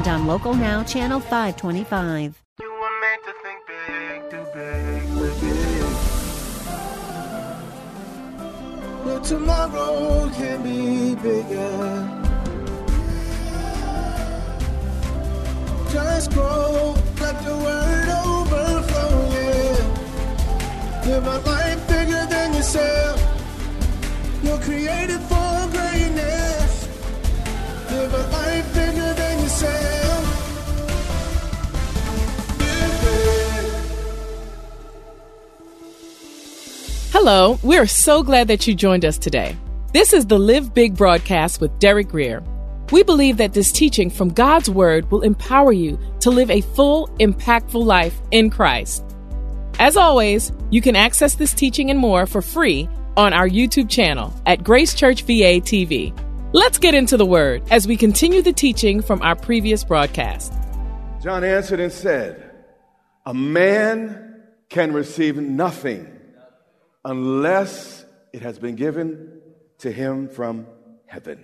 and on Local Now, Channel 525. You were meant to think big, too big, big. But tomorrow can be bigger. Just grow, let the word overflow, yeah. Live a life bigger than yourself. You're created for Hello, we're so glad that you joined us today. This is the Live Big broadcast with Derek Grier. We believe that this teaching from God's Word will empower you to live a full, impactful life in Christ. As always, you can access this teaching and more for free on our YouTube channel at Grace Church VA TV. Let's get into the Word as we continue the teaching from our previous broadcast. John answered and said, A man can receive nothing unless it has been given to him from heaven.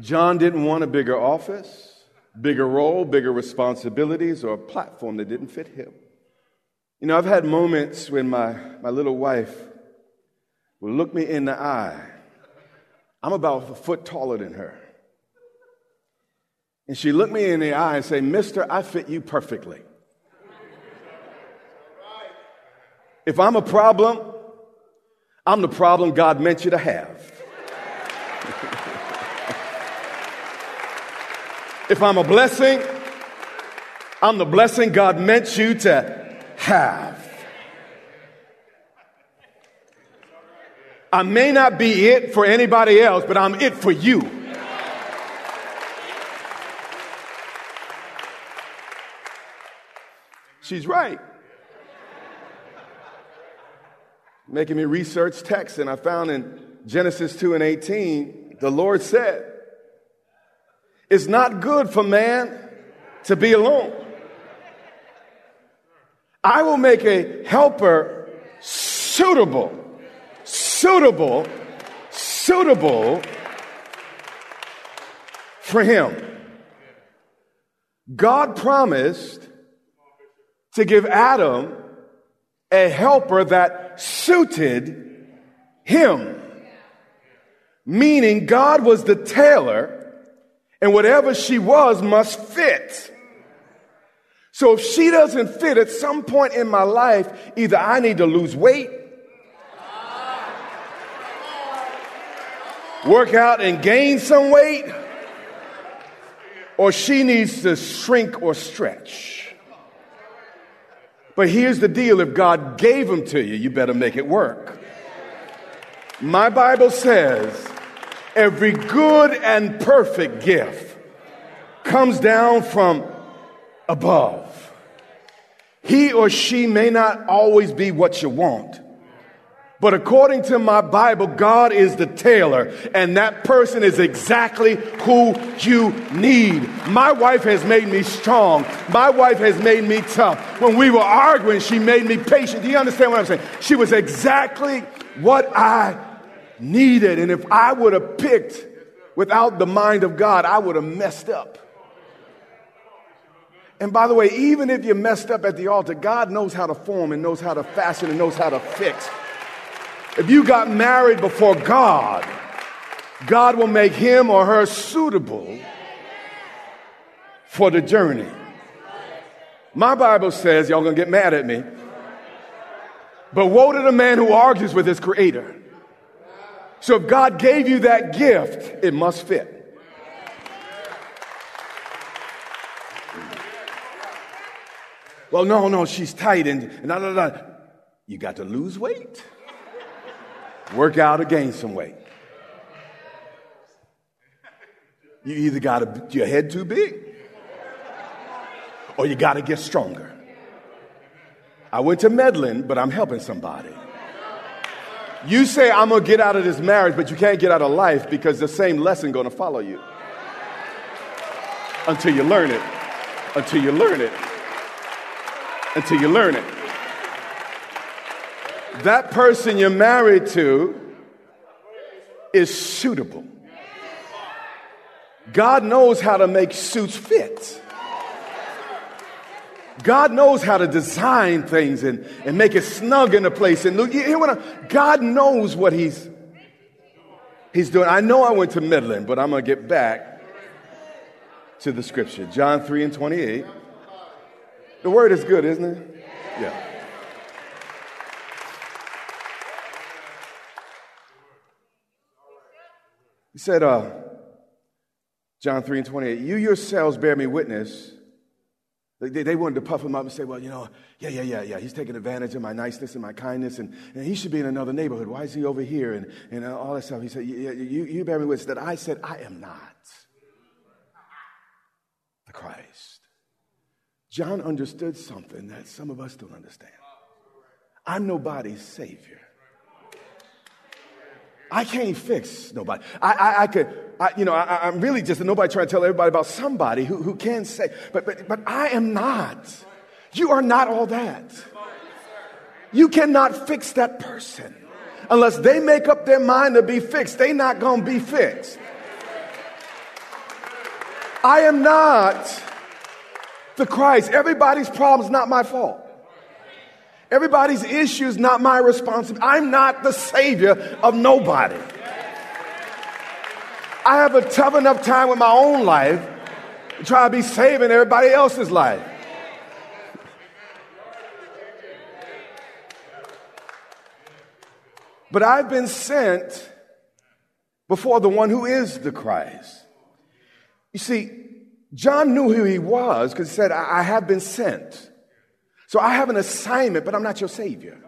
John didn't want a bigger office, bigger role, bigger responsibilities, or a platform that didn't fit him. You know, I've had moments when my, my little wife will look me in the eye. I'm about a foot taller than her. And she looked me in the eye and say, Mister, I fit you perfectly. If I'm a problem, I'm the problem God meant you to have. if I'm a blessing, I'm the blessing God meant you to have. I may not be it for anybody else, but I'm it for you. She's right. Making me research text, and I found in Genesis 2 and 18, the Lord said, It's not good for man to be alone. I will make a helper suitable, suitable, suitable for him. God promised to give Adam a helper that suited him. Meaning God was the tailor and whatever she was must fit. So if she doesn't fit at some point in my life, either I need to lose weight, work out and gain some weight, or she needs to shrink or stretch. But here's the deal if God gave them to you, you better make it work. My Bible says every good and perfect gift comes down from above. He or she may not always be what you want. But according to my Bible, God is the tailor, and that person is exactly who you need. My wife has made me strong. My wife has made me tough. When we were arguing, she made me patient. Do you understand what I'm saying? She was exactly what I needed. And if I would have picked without the mind of God, I would have messed up. And by the way, even if you messed up at the altar, God knows how to form and knows how to fashion and knows how to fix. If you got married before God, God will make him or her suitable for the journey. My Bible says, y'all gonna get mad at me, but woe to the man who argues with his creator. So if God gave you that gift, it must fit. Well, no, no, she's tight and, da, da, da. You got to lose weight, work out or gain some weight. You either got a, your head too big or you got to get stronger. I went to Medlin, but I'm helping somebody. You say, I'm going to get out of this marriage, but you can't get out of life because the same lesson going to follow you until you learn it. Until you learn it. Until you learn it. That person you're married to is suitable. God knows how to make suits fit. God knows how to design things and, and make it snug in a place. And you hear what I, God knows what he's, he's doing. I know I went to Midland, but I'm going to get back to the scripture. John 3 and 28. The word is good, isn't it? Yeah. He said, uh, John 3 and 28, you yourselves bear me witness. They, they, wanted to puff him up and say, well, you know, yeah, yeah, yeah, yeah, he's taking advantage of my niceness and my kindness, and, and he should be in another neighborhood. Why is he over here? And, and all that stuff. He said, yeah, you, you bear me witness that I said, I am not the Christ. John understood something that some of us don't understand. I'm nobody's savior. I can't fix nobody. I, I, I could, I, you know, I, am really just nobody trying to tell everybody about somebody who, who can say, but, but, but I am not. You are not all that. You cannot fix that person. Unless they make up their mind to be fixed, they not going to be fixed. I am not the Christ. Everybody's problem is not my fault. Everybody's issue is not my responsibility. I'm not the savior of nobody. I have a tough enough time with my own life to try to be saving everybody else's life. But I've been sent before the one who is the Christ. You see, John knew who he was because he said, I have been sent. So I have an assignment, but I'm not your Savior.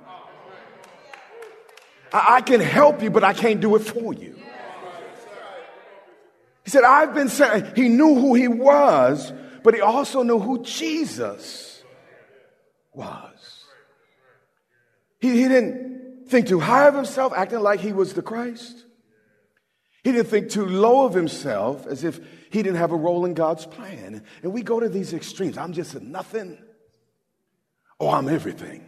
I, I can help you, but I can't do it for you. He said, I've been sent. He knew who he was, but he also knew who Jesus was. He, he didn't think too high of himself, acting like he was the Christ. He didn't think too low of himself, as if he didn't have a role in God's plan. And we go to these extremes. I'm just a nothing. Oh, I'm everything.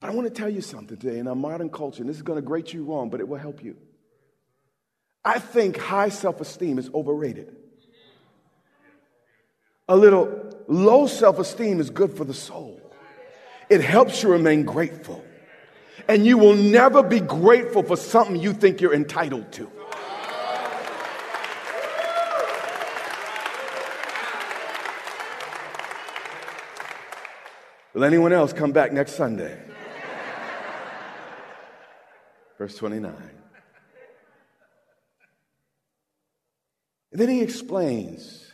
But I want to tell you something today in our modern culture, and this is going to grate you wrong, but it will help you. I think high self esteem is overrated. A little low self esteem is good for the soul, it helps you remain grateful. And you will never be grateful for something you think you're entitled to. Will anyone else come back next Sunday? Verse 29. And then he explains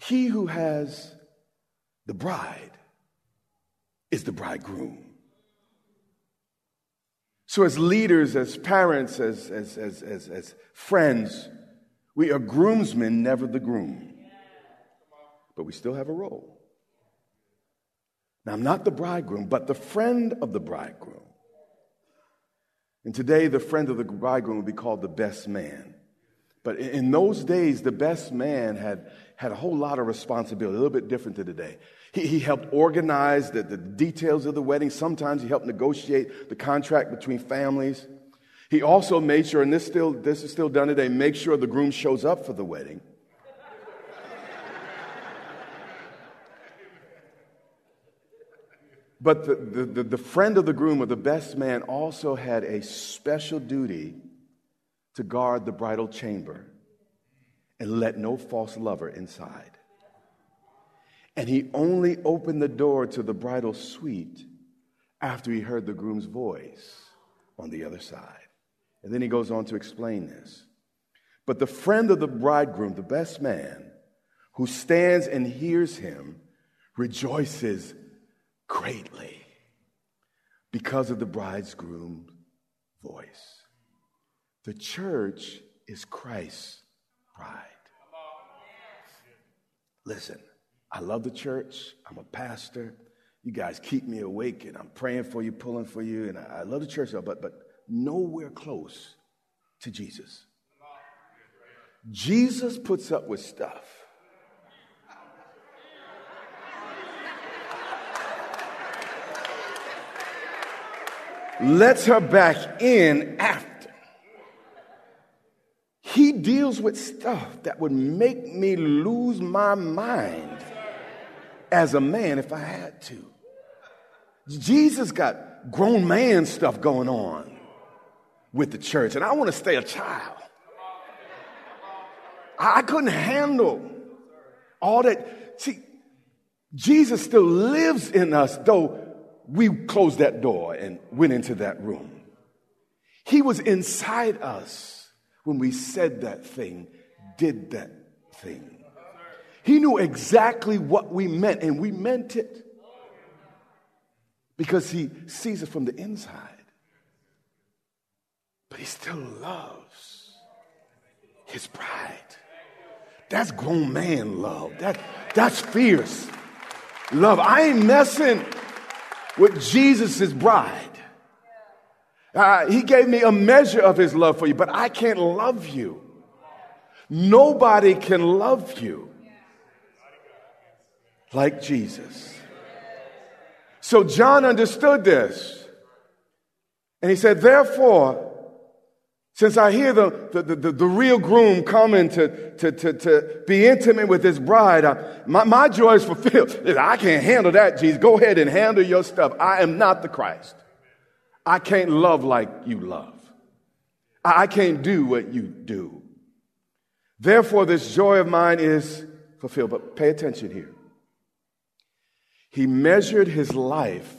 He who has the bride is the bridegroom. So, as leaders, as parents, as, as, as, as, as friends, we are groomsmen, never the groom. But we still have a role. Now, I'm not the bridegroom, but the friend of the bridegroom. And today, the friend of the bridegroom would be called the best man. But in those days, the best man had, had a whole lot of responsibility, a little bit different to today. He, he helped organize the, the details of the wedding. Sometimes he helped negotiate the contract between families. He also made sure, and this, still, this is still done today, make sure the groom shows up for the wedding. But the, the, the, friend of the groom or the best man also had a special duty to guard the bridal chamber and let no false lover inside. And he only opened the door to the bridal suite after he heard the groom's voice on the other side. And then he goes on to explain this. But the friend of the bridegroom, the best man, who stands and hears him, rejoices greatly because of the bridegroom's voice. The church is Christ's bride. listen, I love the church. I'm a pastor. You guys keep me awake, and I'm praying for you, pulling for you, and I, love the church, but, but nowhere close to Jesus. Jesus puts up with stuff. Lets her back in after. He deals with stuff that would make me lose my mind as a man if I had to. Jesus got grown man stuff going on with the church, and I want to stay a child. I couldn't handle all that. See, Jesus still lives in us, though we closed that door and went into that room. He was inside us when we said that thing, did that thing. He knew exactly what we meant, and we meant it because He sees it from the inside. But He still loves His pride. That's grown man love. That, that's fierce love. I ain't messing with Jesus' bride. Uh, he gave me a measure of his love for you, but I can't love you. Nobody can love you like Jesus. So John understood this. And he said, therefore, since I hear the, the, the, the, real groom coming to, to, to, to be intimate with his bride, I, my, my joy is fulfilled. I can't handle that, Jesus. Go ahead and handle your stuff. I am not the Christ. I can't love like you love. I, I can't do what you do. Therefore, this joy of mine is fulfilled. But pay attention here. He measured his life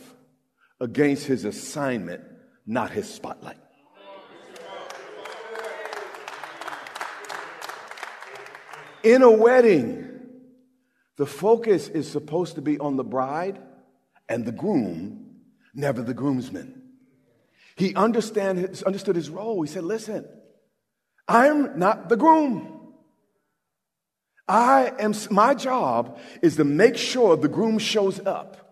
against his assignment, not his spotlight. In a wedding, the focus is supposed to be on the bride and the groom, never the groomsman. He understand understood his role. He said, Listen, I'm not the groom. I am, my job is to make sure the groom shows up.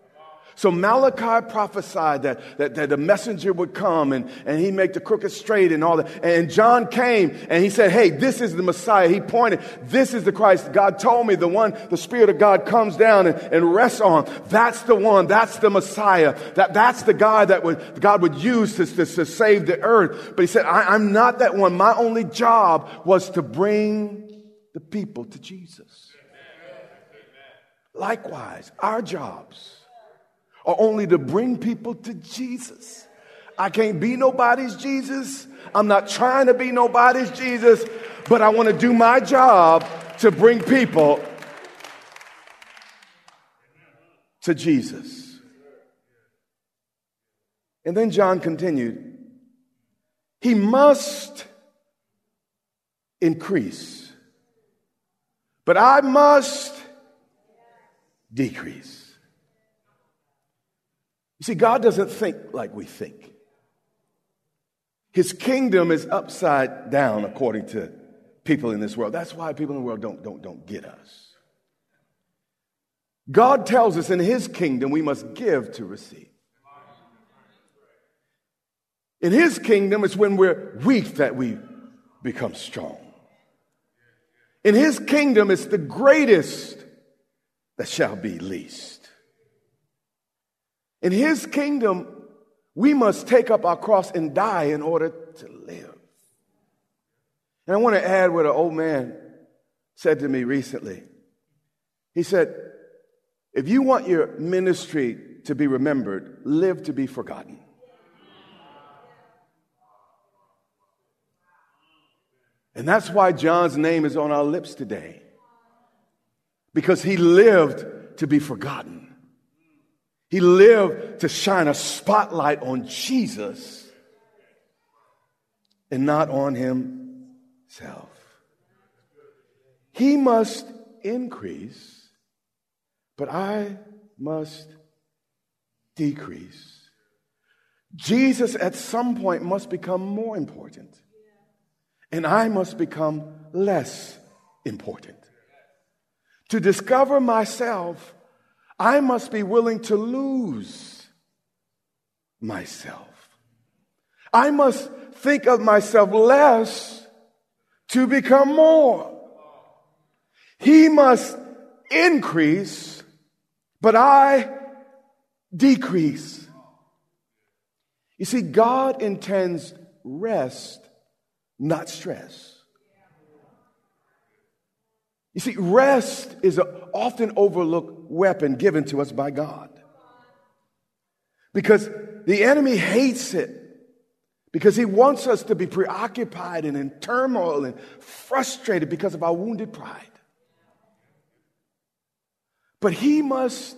So Malachi prophesied that, that, that the messenger would come and, and he'd make the crooked straight and all that. And John came and he said, Hey, this is the Messiah. He pointed, This is the Christ. God told me the one, the Spirit of God comes down and, and rests on. That's the one. That's the Messiah. That, that's the guy that would, God would use to, to, to save the earth. But he said, I, I'm not that one. My only job was to bring the people to Jesus. Likewise, our jobs are only to bring people to Jesus. I can't be nobody's Jesus. I'm not trying to be nobody's Jesus, but I want to do my job to bring people to Jesus. And then John continued, He must increase, but I must decrease. You see, God doesn't think like we think. His kingdom is upside down according to people in this world. That's why people in the world don't, don't, don't get us. God tells us in his kingdom we must give to receive. In his kingdom, it's when we're weak that we become strong. In his kingdom, it's the greatest that shall be least. In his kingdom, we must take up our cross and die in order to live. And I want to add what an old man said to me recently. He said, If you want your ministry to be remembered, live to be forgotten. And that's why John's name is on our lips today. Because he lived to be forgotten. He lived to shine a spotlight on Jesus and not on himself. He must increase, but I must decrease. Jesus at some point must become more important, and I must become less important. To discover myself, I must be willing to lose myself. I must think of myself less to become more. He must increase, but I decrease. You see, God intends rest, not stress. You see, rest is often overlooked weapon given to us by God. Because the enemy hates it. Because he wants us to be preoccupied and in turmoil and frustrated because of our wounded pride. But he must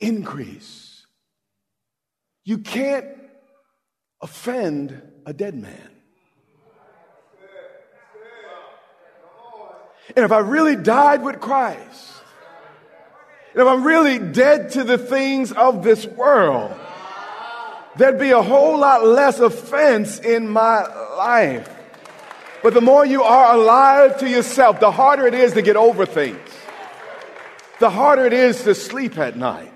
increase. You can't offend a dead man. And if I really died with Christ, and if I'm really dead to the things of this world, there'd be a whole lot less offense in my life. But the more you are alive to yourself, the harder it is to get over things. The harder it is to sleep at night.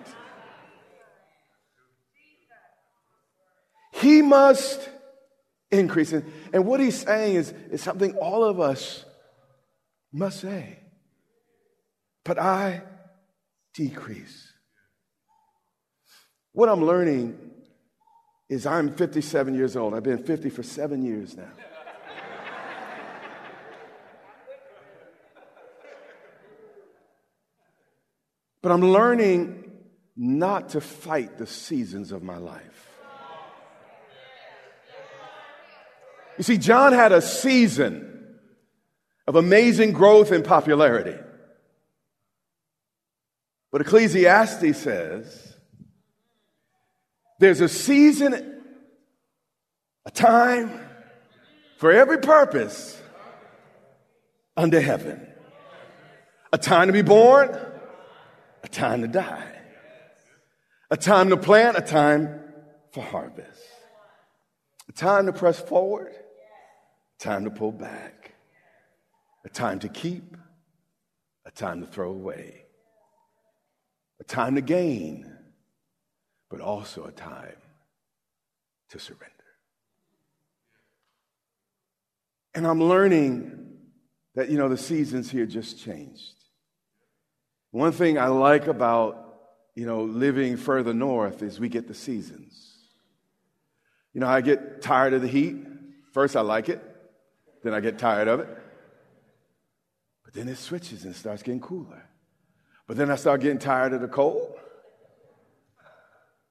He must increase. And what he's saying is, is something all of us must say. But I decrease. What I'm learning is I'm 57 years old. I've been 50 for seven years now. but I'm learning not to fight the seasons of my life. You see, John had a season of amazing growth and popularity. But Ecclesiastes says there's a season, a time for every purpose under heaven. A time to be born, a time to die. A time to plant, a time for harvest. A time to press forward, time to pull back a time to keep, a time to throw away, a time to gain, but also a time to surrender. And I'm learning that, you know, the seasons here just changed. One thing I like about, you know, living further north is we get the seasons. You know, I get tired of the heat. First, I like it, then I get tired of it. But then it switches and starts getting cooler. But then I start getting tired of the cold.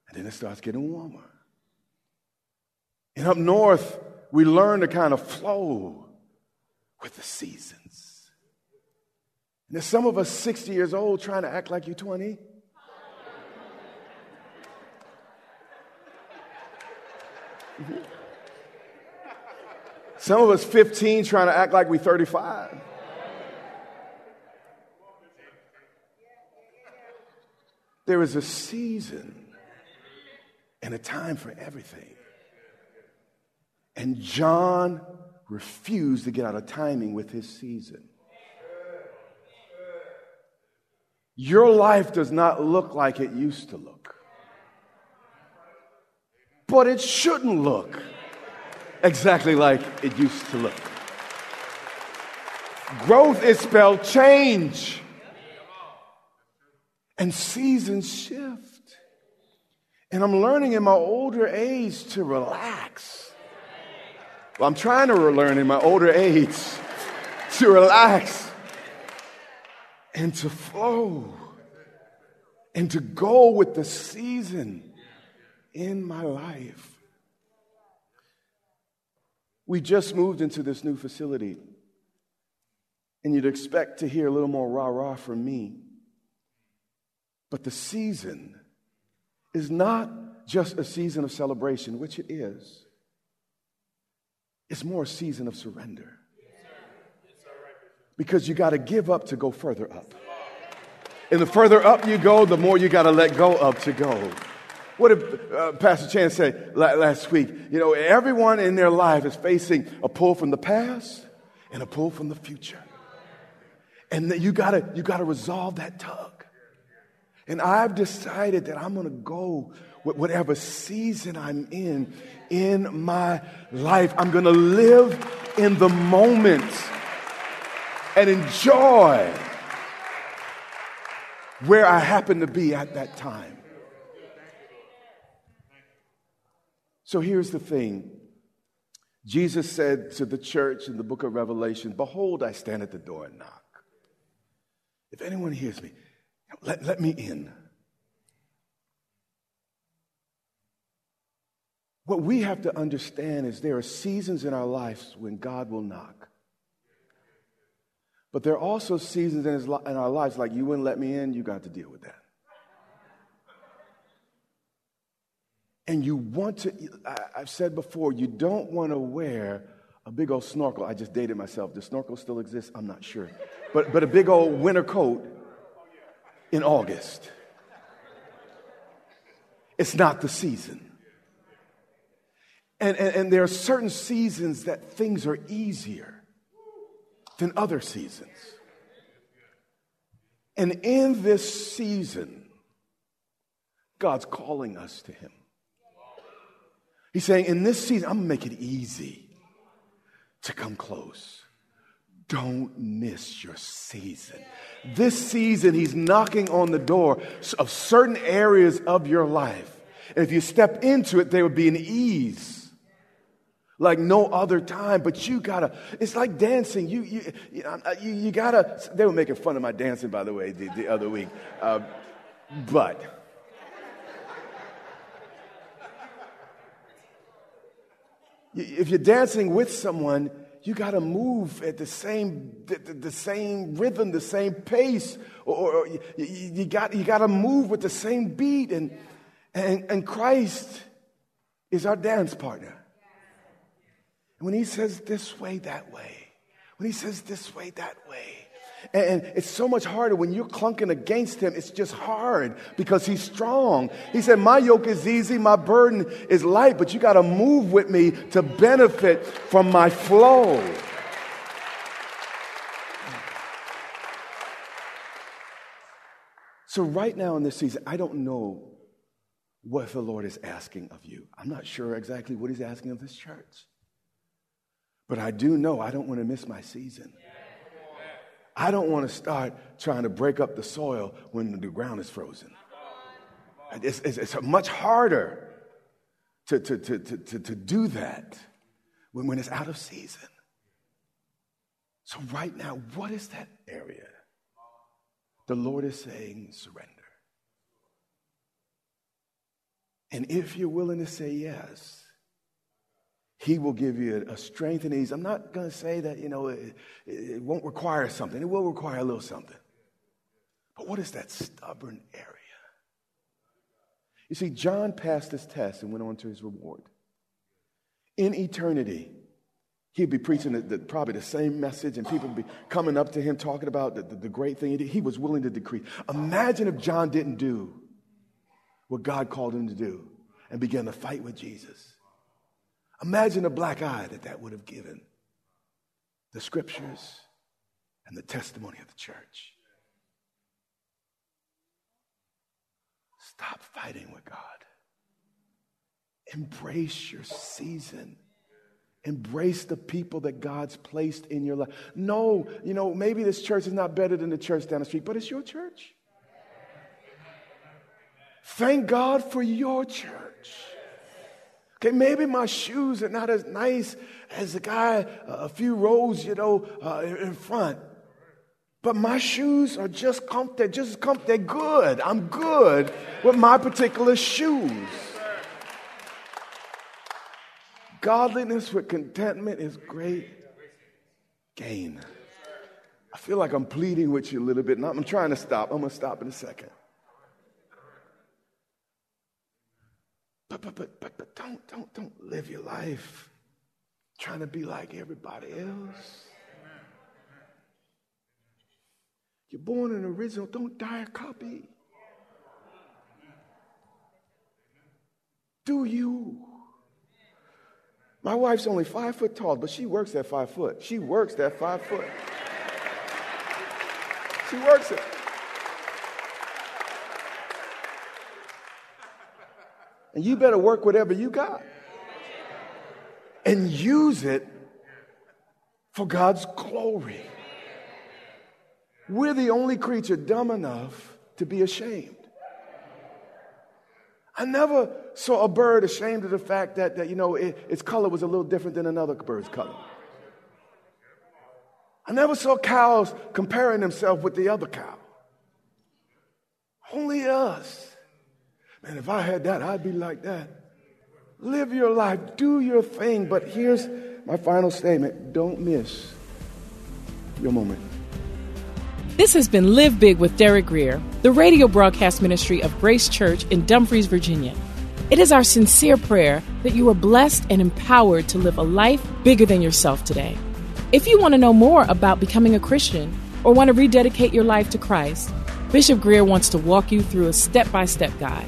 And then it starts getting warmer. And up north, we learn to kind of flow with the seasons. And there's some of us 60 years old trying to act like you're 20. Some of us 15 trying to act like we're 35. There is a season and a time for everything. And John refused to get out of timing with his season. Your life does not look like it used to look. But it shouldn't look exactly like it used to look. Growth is spelled change. And seasons shift. And I'm learning in my older age to relax. Well, I'm trying to learn in my older age to relax and to flow and to go with the season in my life. We just moved into this new facility, and you'd expect to hear a little more rah rah from me. But the season is not just a season of celebration, which it is, it's more a season of surrender. Because you got to give up to go further up. And the further up you go, the more you got to let go of to go. What did uh, Pastor Chan say last week? You know, everyone in their life is facing a pull from the past and a pull from the future. And you gotta, you gotta resolve that tug. And I've decided that I'm gonna go with whatever season I'm in in my life. I'm gonna live in the moment and enjoy where I happen to be at that time. So here's the thing Jesus said to the church in the book of Revelation, Behold, I stand at the door and knock. If anyone hears me, let, let me in. What we have to understand is there are seasons in our lives when God will knock. But there are also seasons in, his, in our lives like you wouldn't let me in, you got to deal with that. And you want to, I've said before, you don't want to wear a big old snorkel. I just dated myself. Does snorkel still exist? I'm not sure. But, but a big old winter coat in August. It's not the season. And, and, and there are certain seasons that things are easier than other seasons. And in this season, God's calling us to Him. He's saying, in this season, I'm to make it easy to come close. Don't miss your season. This season, He's knocking on the door of certain areas of your life. And if you step into it, there would be an ease like no other time. But you gotta, it's like dancing. You, you, you, you, gotta, they were making fun of my dancing, by the way, the, the other week. Uh, but, if you're dancing with someone, you got to move at the same, the, the, same rhythm, the same pace, or, or you, you, got, you got to move with the same beat. And, and, and Christ is our dance partner. When he says this way, that way, when he says this way, that way, and it's so much harder when you're clunking against him. It's just hard because he's strong. He said, My yoke is easy, my burden is light, but you got to move with me to benefit from my flow. So, right now in this season, I don't know what the Lord is asking of you. I'm not sure exactly what he's asking of this church. But I do know I don't want to miss my season. I don't want to start trying to break up the soil when the ground is frozen. It's, it's, it's much harder to, to, to, to, to do that when, when it's out of season. So, right now, what is that area? The Lord is saying, surrender. And if you're willing to say yes, he will give you a, strength and ease. I'm not going to say that, you know, it, it won't require something. It will require a little something. But what is that stubborn area? You see, John passed this test and went on to his reward. In eternity, he'd be preaching the, the, probably the same message, and people would be coming up to him talking about the, the, the great thing he did. He was willing to decree. Imagine if John didn't do what God called him to do and began to fight with Jesus. Imagine the black eye that that would have given the scriptures and the testimony of the church. Stop fighting with God. Embrace your season. Embrace the people that God's placed in your life. No, you know, maybe this church is not better than the church down the street, but it's your church. Thank God for your church. Okay, maybe my shoes are not as nice as the guy a few rows, you know, uh, in front. But my shoes are just comfy, they're just comfy, they're good. I'm good with my particular shoes. Godliness with contentment is great gain. I feel like I'm pleading with you a little bit, I'm trying to stop. I'm going to stop in a second. But, but, but, but, but don't, don't, don't live your life trying to be like everybody else. You're born an original, don't die a copy. Do you? My wife's only five foot tall, but she works at five foot. She works at five foot. She works it. And you better work whatever you got and use it for God's glory. We're the only creature dumb enough to be ashamed. I never saw a bird ashamed of the fact that, that you know, it, its color was a little different than another bird's color. I never saw cows comparing themselves with the other cow. Only us. Man, if I had that, I'd be like that. Live your life, do your thing. But here's my final statement don't miss your moment. This has been Live Big with Derek Grier, the radio broadcast ministry of Grace Church in Dumfries, Virginia. It is our sincere prayer that you are blessed and empowered to live a life bigger than yourself today. If you want to know more about becoming a Christian or want to rededicate your life to Christ, Bishop Grier wants to walk you through a step by step guide.